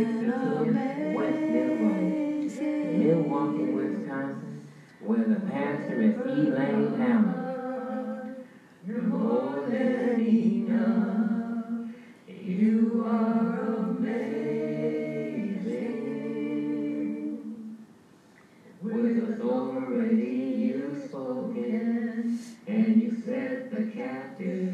located at 62 West Milwaukee, Wisconsin, where the pastor is Elaine Allen. You're more than enough. You are amazing. With authority you've spoken, and you set the captives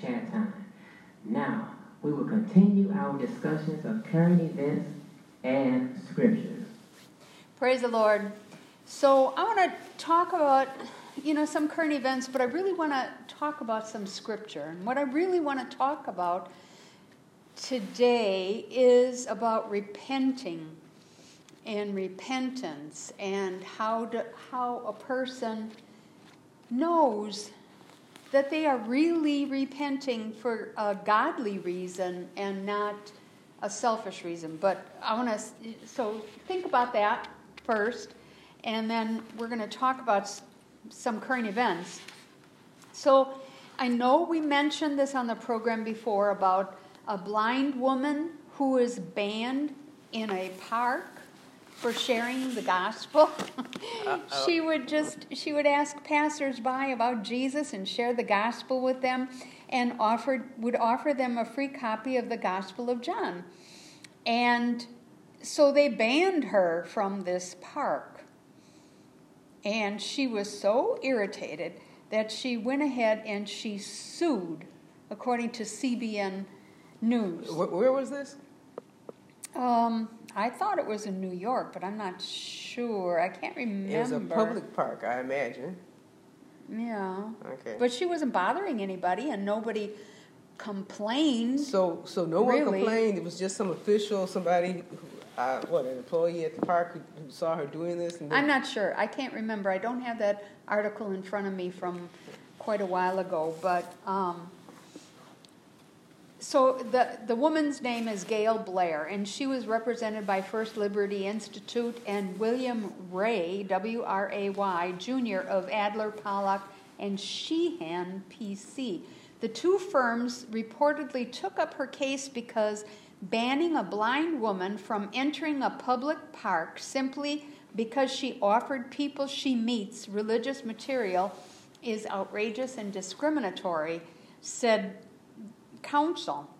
Chat time. Now, we will continue our discussions of current events and scriptures. Praise the Lord. So I want to talk about, you know, some current events, but I really want to talk about some scripture. And what I really want to talk about today is about repenting and repentance and how how a person knows that they are really repenting for a godly reason and not a selfish reason. But I want to, so think about that first, and then we're going to talk about some current events. So I know we mentioned this on the program before about a blind woman who is banned in a park for sharing the gospel. she would just she would ask passersby about Jesus and share the gospel with them and offered would offer them a free copy of the Gospel of John. And so they banned her from this park. And she was so irritated that she went ahead and she sued, according to CBN News. Where, was this? Um, I thought it was in New York, but I'm not sure. I can't remember. It was a public park, I imagine. Yeah. Okay. But she wasn't bothering anybody, and nobody complained. so, so no one Really? complained. It was just some official, somebody, who, uh, what, an employee at the park who, who saw her doing this. I'm not sure. I can't remember. I don't have that article in front of me from quite a while ago. But um, so the the woman's name is Gail Blair, and she was represented by First Liberty Institute and William Wray W R A Y Jr. of Adler Pollock and Sheehan PC. The two firms reportedly took up her case because banning a blind woman from entering a public park simply because she offered people she meets religious material is outrageous and discriminatory, said counsel.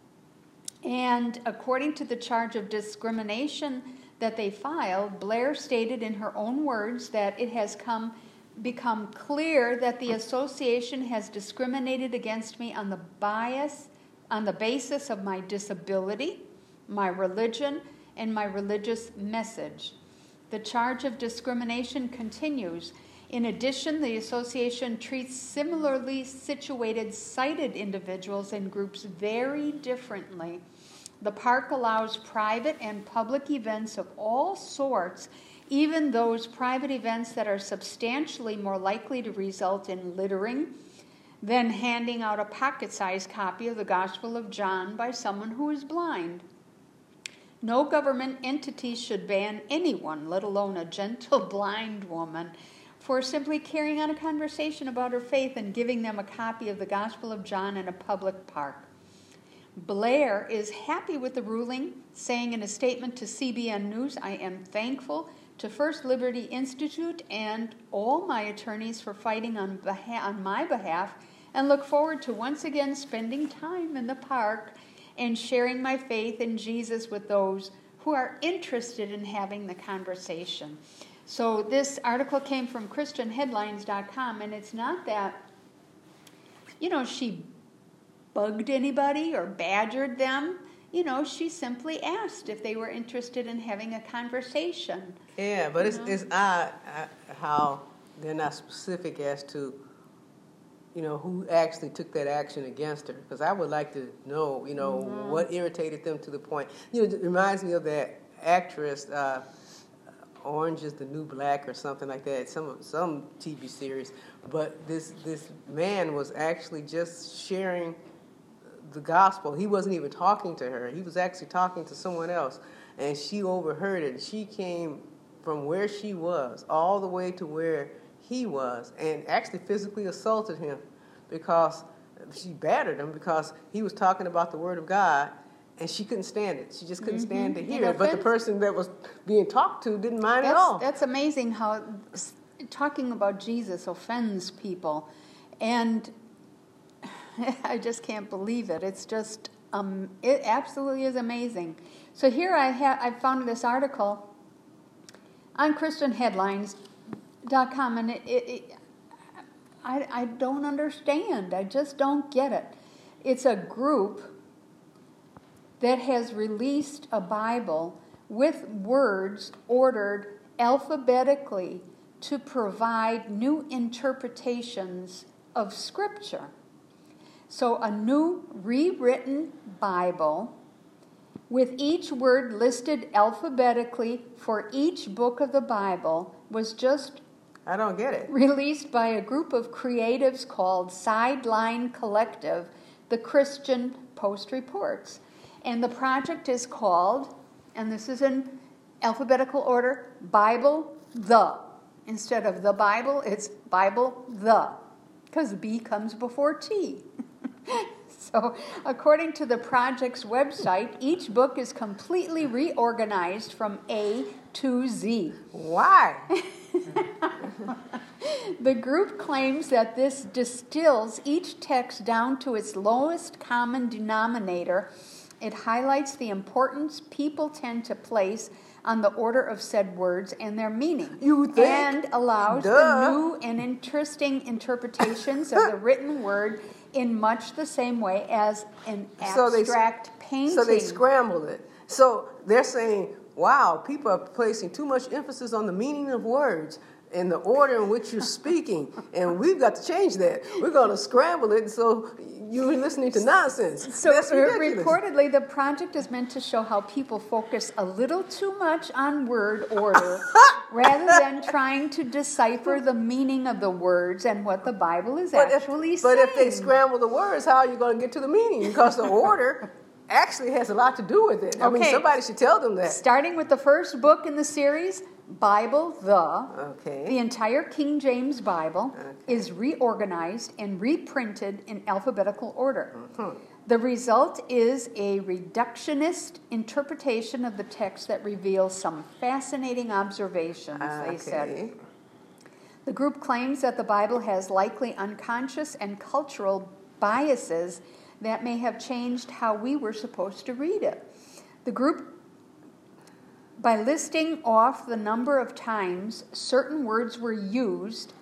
And according to the charge of discrimination, that they filed, Blair stated in her own words that it has come become clear that the association has discriminated against me on the bias on the basis of my disability, my religion, and my religious message. The charge of discrimination continues. In addition, the association treats similarly situated sighted individuals and groups very differently. The park allows private and public events of all sorts, even those private events that are substantially more likely to result in littering than handing out a pocket sized copy of the Gospel of John by someone who is blind. No government entity should ban anyone, let alone a gentle blind woman, for simply carrying on a conversation about her faith and giving them a copy of the Gospel of John in a public park. Blair is happy with the ruling, saying in a statement to CBN News, I am thankful to First Liberty Institute and all my attorneys for fighting on, beha- on my behalf and look forward to once again spending time in the park and sharing my faith in Jesus with those who are interested in having the conversation. So, this article came from ChristianHeadlines.com, and it's not that, you know, she bugged anybody or badgered them. You know, she simply asked if they were interested in having a conversation. Yeah, but it's, know? it's odd uh, how they're not specific as to, you know, who actually took that action against her. Because I would like to know, you know, what irritated them to the point. You know, it reminds me of that actress, uh, Orange is the New Black or something like that, some some TV series. But this this man was actually just sharing the gospel. He wasn't even talking to her. He was actually talking to someone else, and she overheard it. She came from where she was all the way to where he was, and actually physically assaulted him because she battered him because he was talking about the word of God. And she couldn't stand it. She just couldn't stand to hear it. But the person that was being talked to didn't mind at all. that's amazing how talking about Jesus offends people. And I just can't believe it. It's just, um, it absolutely is amazing. So here I, ha- I found this article on ChristianHeadlines.com, and it, it, it, I, I don't understand. I just don't get it. It's a group that has released a Bible with words ordered alphabetically to provide new interpretations of Scripture. So, a new rewritten Bible with each word listed alphabetically for each book of the Bible was just I don't get it. released by a group of creatives called Sideline Collective, the Christian Post Reports. And the project is called, and this is in alphabetical order, Bible the. Instead of the Bible, it's Bible the, because B comes before T. so, according to the project's website, each book is completely reorganized from A to Z. Why? The group claims that this distills each text down to its lowest common denominator. It highlights the importance people tend to place on the order of said words and their meaning. You think? And allows Duh. the new and interesting interpretations of the written word in much the same way as an So they- abstract painting. So they scrambled it. So they're saying, wow, people are placing too much emphasis on the meaning of words and the order in which you're speaking. And we've got to change that. We're going to scramble it so you're listening to nonsense. So That's ridiculous. reportedly, the project is meant to show how people focus a little too much on word order rather than trying to decipher the meaning of the words and what the Bible is but if, actually but if they scramble the words, how are you going to get to the meaning? Because the order actually has a lot to do with it. I mean, Okay. somebody should tell them that. Starting with the first book in the series, Bible the, Okay. the entire King James Bible Okay. is reorganized and reprinted in alphabetical order. Mm-hmm. The result is a reductionist interpretation of the text that reveals some fascinating observations, they said. The group claims that the Bible has likely unconscious and cultural biases that may have changed how we were supposed to read it. The group By listing off the number of times certain words were used,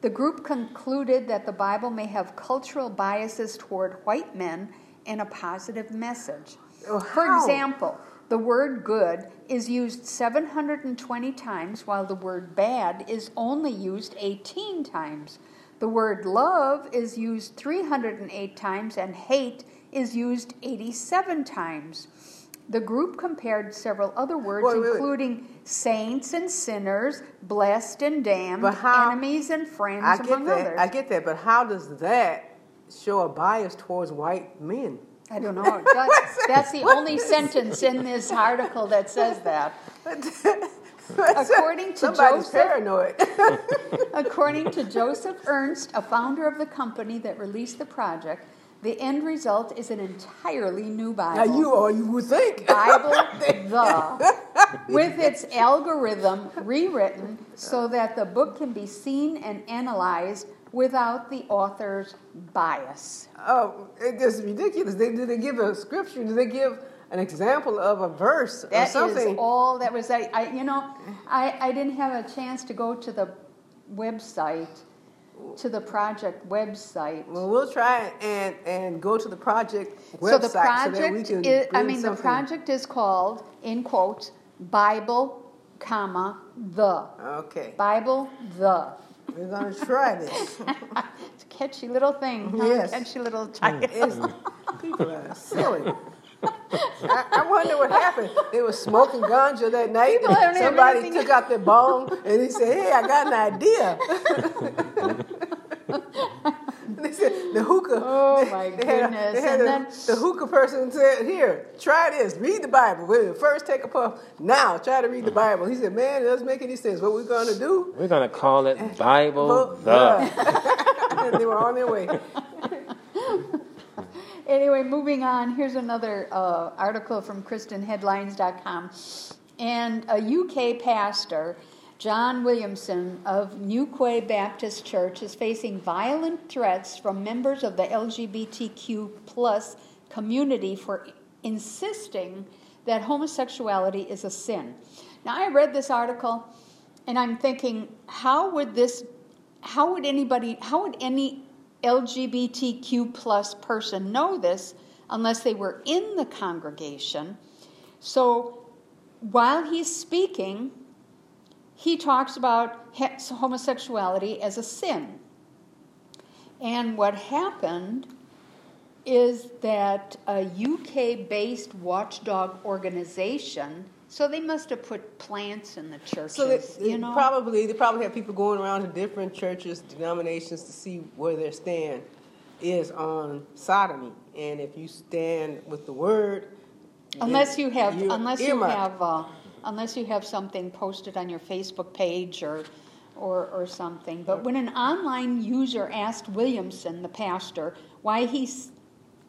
the group concluded that the Bible may have cultural biases toward white men and a positive message. Oh, For example, the word good is used 720 times, while the word bad is only used 18 times. The word love is used 308 times, and hate is used 87 times. The group compared several other words, Wait, wait, wait. including saints and sinners, blessed and damned, how- enemies and friends, I get among that. others. I get that, but how does that show a bias towards white men? I don't know. That- that's the only sentence in this article that says that. According to Somebody's Joseph- paranoid. According to Joseph Ernst, a founder of the company that released the project, the end result is an entirely new Bible. now you or you would think. Bible the with its algorithm rewritten so that the book can be seen and analyzed without the author's bias. Oh, it's ridiculous. They, do they give a scripture? Do they give an example of a verse or That is something? all that was. I, I you know, I, I didn't have a chance to go to the website, to the project website. well, we'll try and and go to the project website so the so that we project can. is, I bring mean, the project is called, in quotes, Bible, comma, the. Okay, Bible, the. we're gonna try this. It's a catchy little thing. huh? Yes. Catchy little hmm. title. People are silly. I, I wonder what happened. They were smoking ganja that night. People don't have Somebody took out their bong and he said, "Hey, I got an idea." they said the hookah. Oh, they- my they had a- goodness. they had And a- then- the hookah person said, "Here, try this. Read the Bible. Wait, First, take a puff. Now, try to read the Bible." He said, "Man, it doesn't make any sense. What we're gonna do?" We're gonna call it Bible Well, the. and they were on their way. Anyway, moving on, here's another uh, article from ChristianHeadlines.com. And a UK pastor, John Williamson of Newquay Baptist Church, is facing violent threats from members of the LGBTQ plus community for insisting that homosexuality is a sin. Now, I read this article and I'm thinking, how would this, how would anybody, how would any LGBTQ plus person know this unless they were in the congregation? So while he's speaking, he talks about homosexuality as a sin. And what happened is that a UK based watchdog organization, so they must have put plants in the churches, So they, they you know. probably they probably have people going around to different churches, denominations to see where their stand is on sodomy. And if you stand with the word, unless you have unless you have uh, unless you have something posted on your Facebook page or or or something. But when an online user asked Williamson, the pastor, why he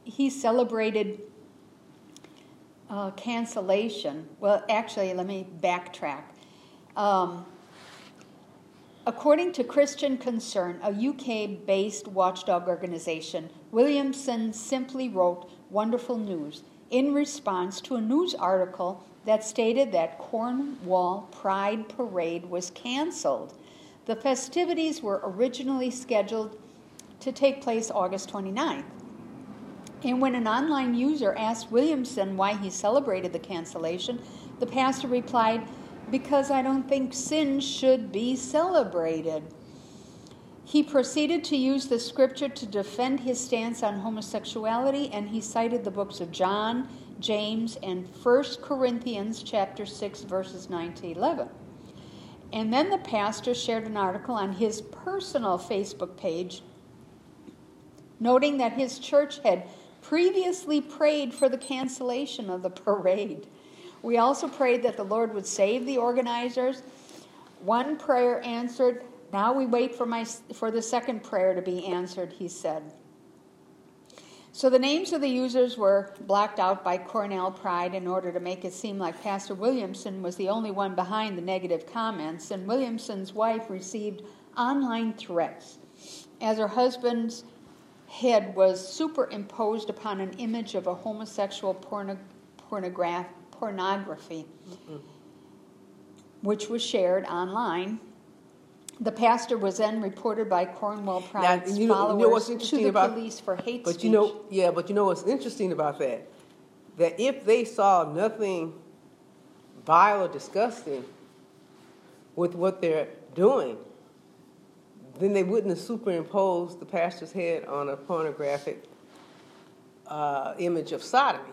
he celebrated uh, cancellation, well, actually, let me backtrack. Um, According to Christian Concern, a UK based watchdog organization, Williamson simply wrote wonderful news in response to a news article that stated that Cornwall Pride Parade was canceled. The festivities were originally scheduled to take place August 29th. And when an online user asked Williamson why he celebrated the cancellation, the pastor replied, Because I don't think sin should be celebrated. He proceeded to use the scripture to defend his stance on homosexuality, and he cited the books of John, James, and 1 Corinthians chapter 6, verses 9 to 11. And then the pastor shared an article on his personal Facebook page noting that his church had previously prayed for the cancellation of the parade. We also prayed that the Lord would save the organizers. One prayer answered. Now we wait for my for the second prayer to be answered, he said. So the names of the users were blacked out by Cornwall Pride in order to make it seem like Pastor Williamson was the only one behind the negative comments, and Williamson's wife received online threats as her husband's head was superimposed upon an image of a homosexual porno- pornograph- pornography. Mm-hmm. which was shared online. The pastor was then reported by Cornwall Pride's you know- you know followers what's to the about- police for hate But speech. you know, yeah, but you know what's interesting about that? That if they saw nothing vile or disgusting with what they're doing, then they wouldn't have superimposed the pastor's head on a pornographic uh, image of sodomy.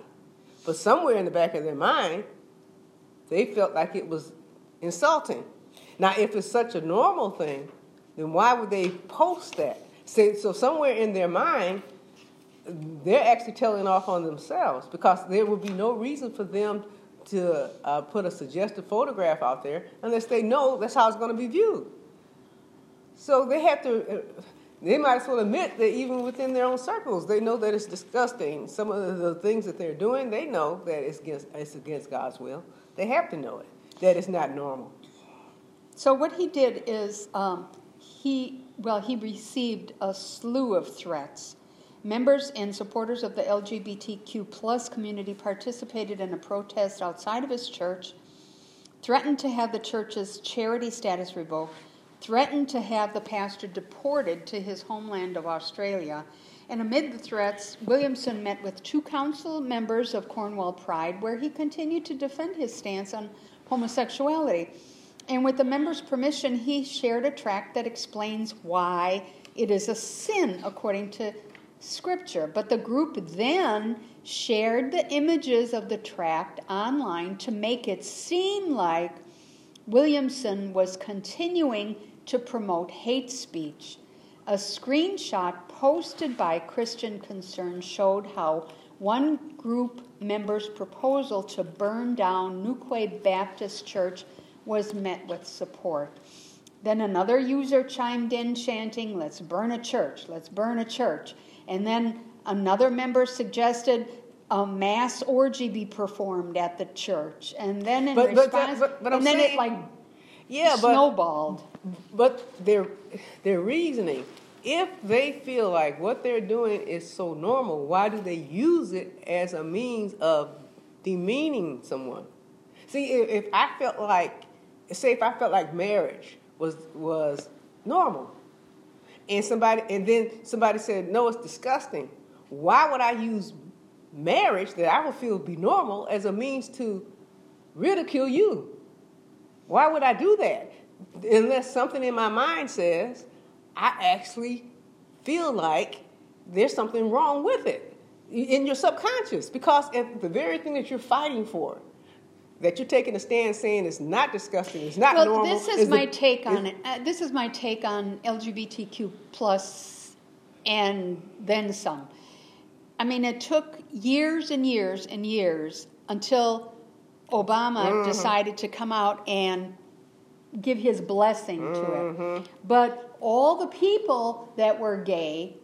But somewhere in the back of their mind, they felt like it was insulting. Now, if it's such a normal thing, then why would they post that? So, so somewhere in their mind, they're actually telling off on themselves because there would be no reason for them to uh, put a suggestive photograph out there unless they know that's how it's going to be viewed. So they have to, uh, they might as well admit that even within their own circles, they know that it's disgusting. Some of the things that they're doing, they know that it's against, it's against God's will. They have to know it, that it's not normal. So what he did is um, he well he received a slew of threats. Members and supporters of the LGBTQ plus community participated in a protest outside of his church, threatened to have the church's charity status revoked, threatened to have the pastor deported to his homeland of Australia. And amid the threats, Williamson met with two council members of Cornwall Pride, where he continued to defend his stance on homosexuality. And with the members' permission, he shared a tract that explains why it is a sin according to Scripture. But the group then shared the images of the tract online to make it seem like Williamson was continuing to promote hate speech. A screenshot posted by Christian Concern showed how one group member's proposal to burn down Newquay Baptist Church was met with support. Then another user chimed in, chanting, Let's burn a church, let's burn a church. And then another member suggested a mass orgy be performed at the church. And then in But- response, but- but I'm and then saying- it like Yeah, but snowballed. But their their reasoning, if they feel like what they're doing is so normal, why do they use it as a means of demeaning someone? See, if, if I felt like, say, if I felt like marriage was was normal, and somebody and then somebody said no, it's disgusting. Why would I use marriage that I would feel would be normal as a means to ridicule you? Why would I do that? Unless something in my mind says I actually feel like there's something wrong with it in your subconscious. Because if the very thing that you're fighting for, that you're taking a stand saying it's not disgusting, it's not well, normal. this is, my the- take on it. Uh, this is my take on LGBTQ plus, and then some. I mean, it took years and years and years until Obama Mm-hmm. decided to come out and give his blessing to Mm-hmm. it. But all the people that were gay,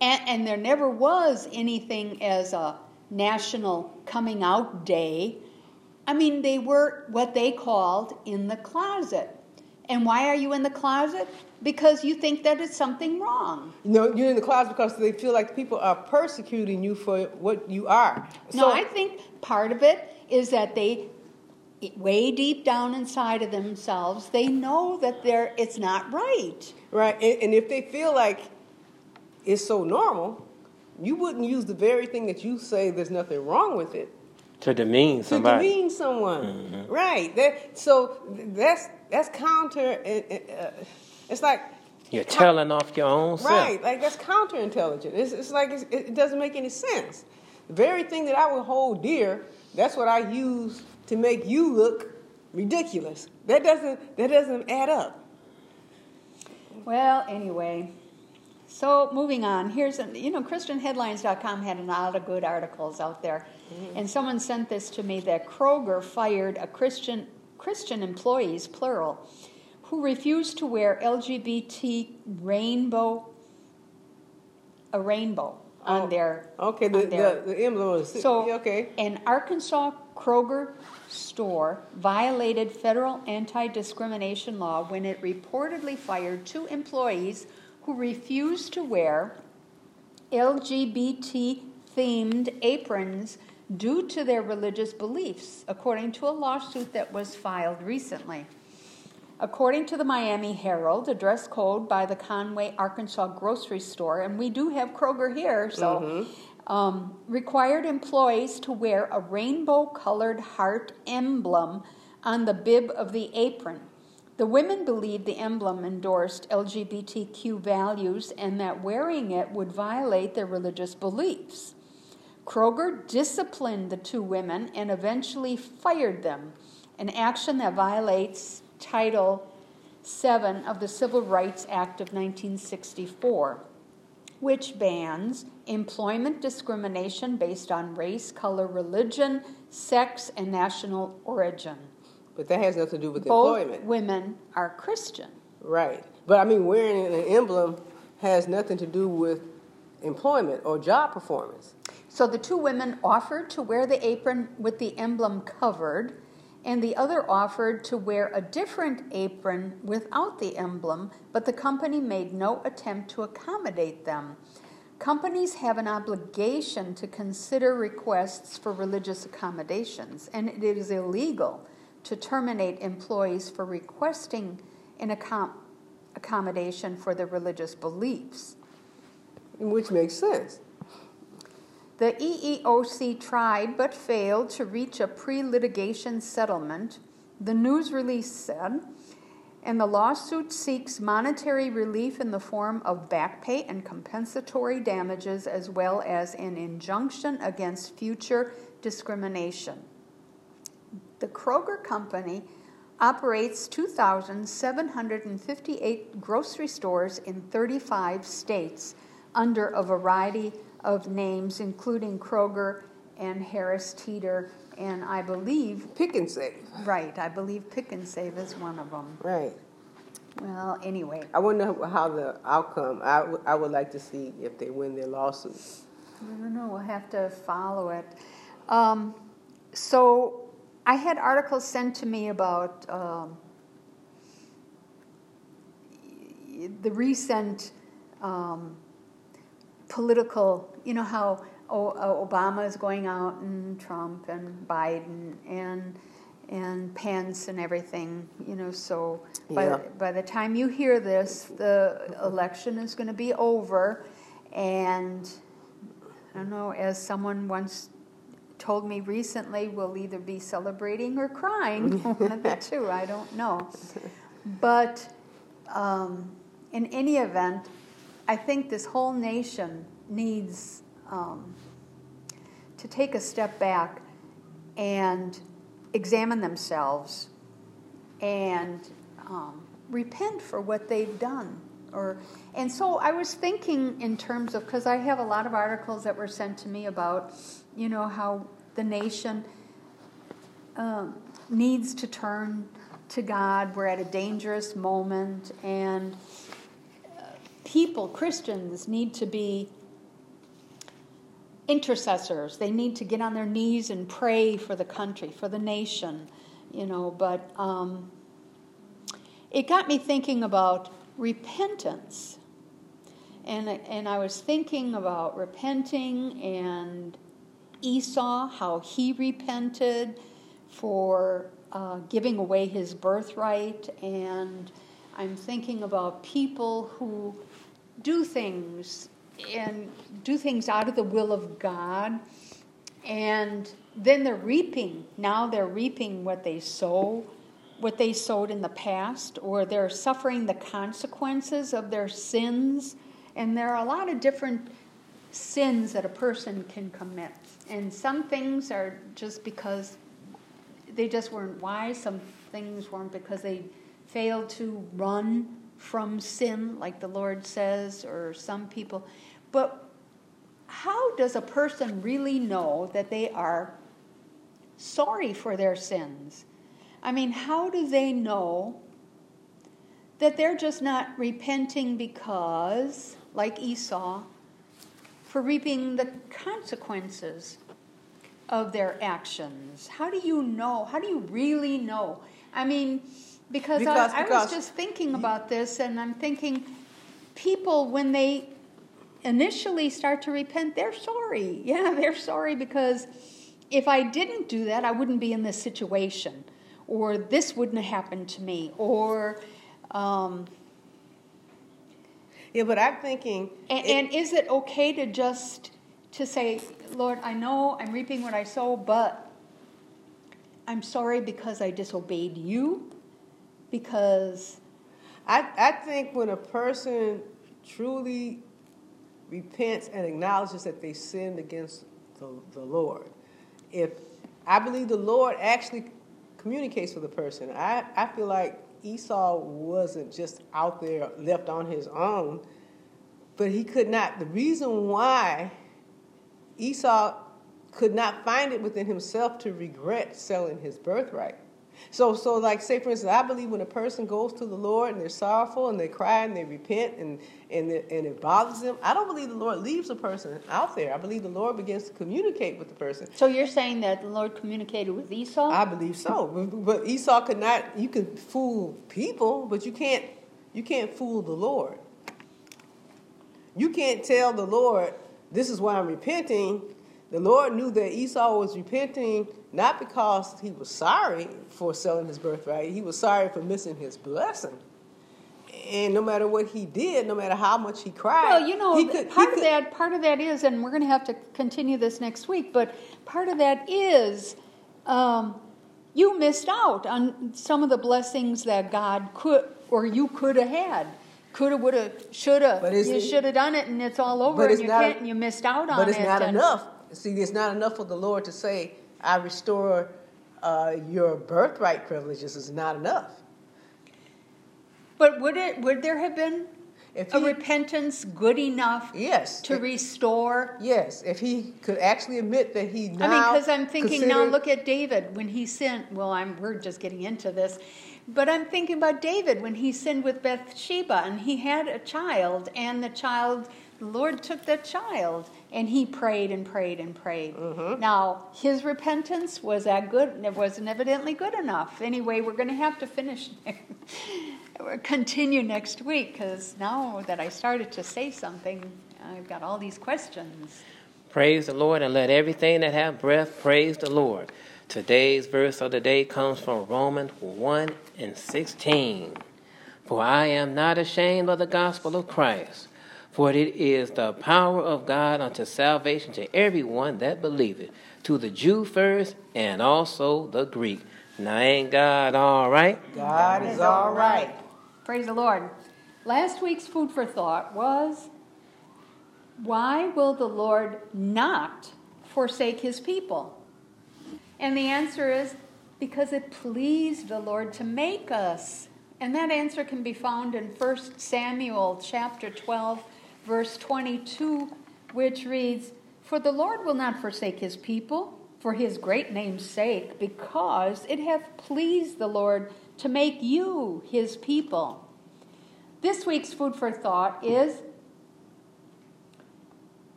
and, and there never was anything as a national coming out day. I mean, they were what they called in the closet. And why are you in the closet? Because you think that it's something wrong. You know, you're in the closet because they feel like people are persecuting you for what you are. No, I think part of it is that they, way deep down inside of themselves, they know that they're it's not right. Right, and, and if they feel like it's so normal, you wouldn't use the very thing that you say there's nothing wrong with it To demean somebody. to demean someone. Mm-hmm. Right. That, so that's that's counter. Uh, uh, uh it's like You're telling off your own self. right, like that's counterintelligent. It's, it's like it's, it doesn't make any sense. The very thing that I would hold dear, that's what I use to make you look ridiculous. That doesn't that doesn't add up. Well, anyway, so moving on. Here's a, you know, ChristianHeadlines.com had a lot of good articles out there, mm-hmm. and someone sent this to me that Kroger fired a Christian Christian employees, plural, who refused to wear LGBT rainbow a rainbow on Oh, their Okay, the on their- the, the emblem is so, okay. an Arkansas Kroger store violated federal anti discrimination law when it reportedly fired two employees who refused to wear LGBT themed aprons due to their religious beliefs, according to a lawsuit that was filed recently. According to the Miami Herald, a dress code by the Conway, Arkansas grocery store, and we do have Kroger here, so um, required employees to wear a rainbow colored heart emblem on the bib of the apron. The women believed the emblem endorsed LGBTQ values and that wearing it would violate their religious beliefs. Kroger disciplined the two women and eventually fired them, an action that violates Title VII of the Civil Rights Act of 1964, which bans employment discrimination based on race, color, religion, sex, and national origin. But that has nothing to do with Both employment. women are Christian. Right. But I mean, wearing an emblem has nothing to do with employment or job performance. So the two women offered to wear the apron with the emblem covered, and the other offered to wear a different apron without the emblem, but the company made no attempt to accommodate them. Companies have an obligation to consider requests for religious accommodations, and it is illegal to terminate employees for requesting an accom- accommodation for their religious beliefs. Which makes sense. The EEOC tried but failed to reach a pre litigation settlement, the news release said, and the lawsuit seeks monetary relief in the form of back pay and compensatory damages, as well as an injunction against future discrimination. The Kroger Company operates 2,758 grocery stores in 35 states under a variety of names, including Kroger and Harris Teeter, and I believe, Pick and save. right, I believe Pick and Save is one of them. Right. Well, anyway, I wonder how the outcome. I, w- I would like to see if they win their lawsuit. I don't know, we'll have to follow it. Um, so I had articles sent to me about um, the recent um, political, you know, how o- Obama is going out and Trump and Biden and and Pence and everything, you know. So by, Yeah. by the time you hear this, the election is going to be over, and I don't know, as someone once told me recently, we'll either be celebrating or crying, one of the two, I don't know. But um, in any event, I think this whole nation needs um, to take a step back and examine themselves and um, repent for what they've done. Or, and so I was thinking in terms of because I have a lot of articles that were sent to me about, you know, how the nation um, needs to turn to God. We're at a dangerous moment, and uh, people, Christians, need to be intercessors. They need to get on their knees and pray for the country, for the nation, you know. But um, it got me thinking about repentance. And, and I was thinking about repenting and Esau, how he repented for uh, giving away his birthright. And I'm thinking about people who do things and do things out of the will of God. And then they're reaping. Now they're reaping what they sow, what they sowed in the past, or they're suffering the consequences of their sins. And there are a lot of different sins that a person can commit. And some things are just because they just weren't wise, some things weren't because they failed to run from sin, like the Lord says, or some people. But how does a person really know that they are sorry for their sins? I mean, how do they know that they're just not repenting because, like Esau, for reaping the consequences of their actions? How do you know? How do you really know? I mean, because, Because- I, I because- was just thinking about this and I'm thinking people, when they initially start to repent, they're sorry. Yeah, they're sorry because if I didn't do that, I wouldn't be in this situation. or this wouldn't have happened to me, or. Um, Yeah, but I'm thinking. and, it- and is it okay to just to say, Lord, I know I'm reaping what I sow, but I'm sorry because I disobeyed you, because I, I think when a person truly repents and acknowledges that they sinned against the, the Lord, if I believe the Lord actually communicates with a person, I, I feel like Esau wasn't just out there left on his own, but he could not. The reason why Esau could not find it within himself to regret selling his birthright. So, so like say for instance, I believe when a person goes to the Lord and they're sorrowful and they cry and they repent and and it, and it bothers them, I don't believe the Lord leaves a person out there. I believe the Lord begins to communicate with the person. so you're saying that the Lord communicated with Esau? I believe so, but, but Esau could not. You can fool people, but you can't. You can't fool the Lord. You can't tell the Lord, "This is why I'm repenting." The Lord knew that Esau was repenting not because he was sorry for selling his birthright. He was sorry for missing his blessing. And no matter what he did, no matter how much he cried, Well, you know, could, part of could- that part of that is, and we're going to have to continue this next week. But part of that is, um, you missed out on some of the blessings that God could or you could have had. Coulda, woulda, shoulda. But You should have done it, and it's all over, and you can't. And you missed out on it. But it's it. not and- enough. See, it's not enough for the Lord to say, I restore uh, your birthright privileges. It's not enough. But would it? Would there have been If a repentance good enough yes, to if- restore? yes, if he could actually admit that he now I mean, because I'm thinking now, look at David when he sinned. Well, I'm we're just getting into this, but I'm thinking about David when he sinned with Bathsheba and he had a child, and the child, the Lord took that child, and he prayed and prayed and prayed. Mm-hmm. Now his repentance was that good? It wasn't evidently good enough. Anyway, we're going to have to finish. Continue next week because now that I started to say something, I've got all these questions. Praise the Lord and let everything that have breath praise the Lord. Today's verse of the day comes from Romans 1 and 16. For I am not ashamed of the gospel of Christ, for it is the power of God unto salvation to everyone that believeth, to the Jew first and also the Greek. Now ain't God all right? God is all right. Praise the Lord. Last week's food for thought was why will the Lord not forsake his people? And the answer is because it pleased the Lord to make us. And that answer can be found in 1 Samuel chapter 12 verse 22 which reads, "For the Lord will not forsake his people for his great name's sake, because it hath pleased the Lord to make you his people." This week's food for thought is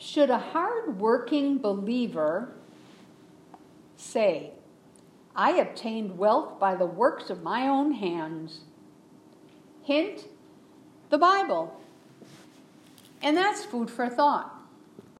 Should a hard-working believer say, I obtained wealth by the works of my own hands? Hint, the Bible. And that's food for thought.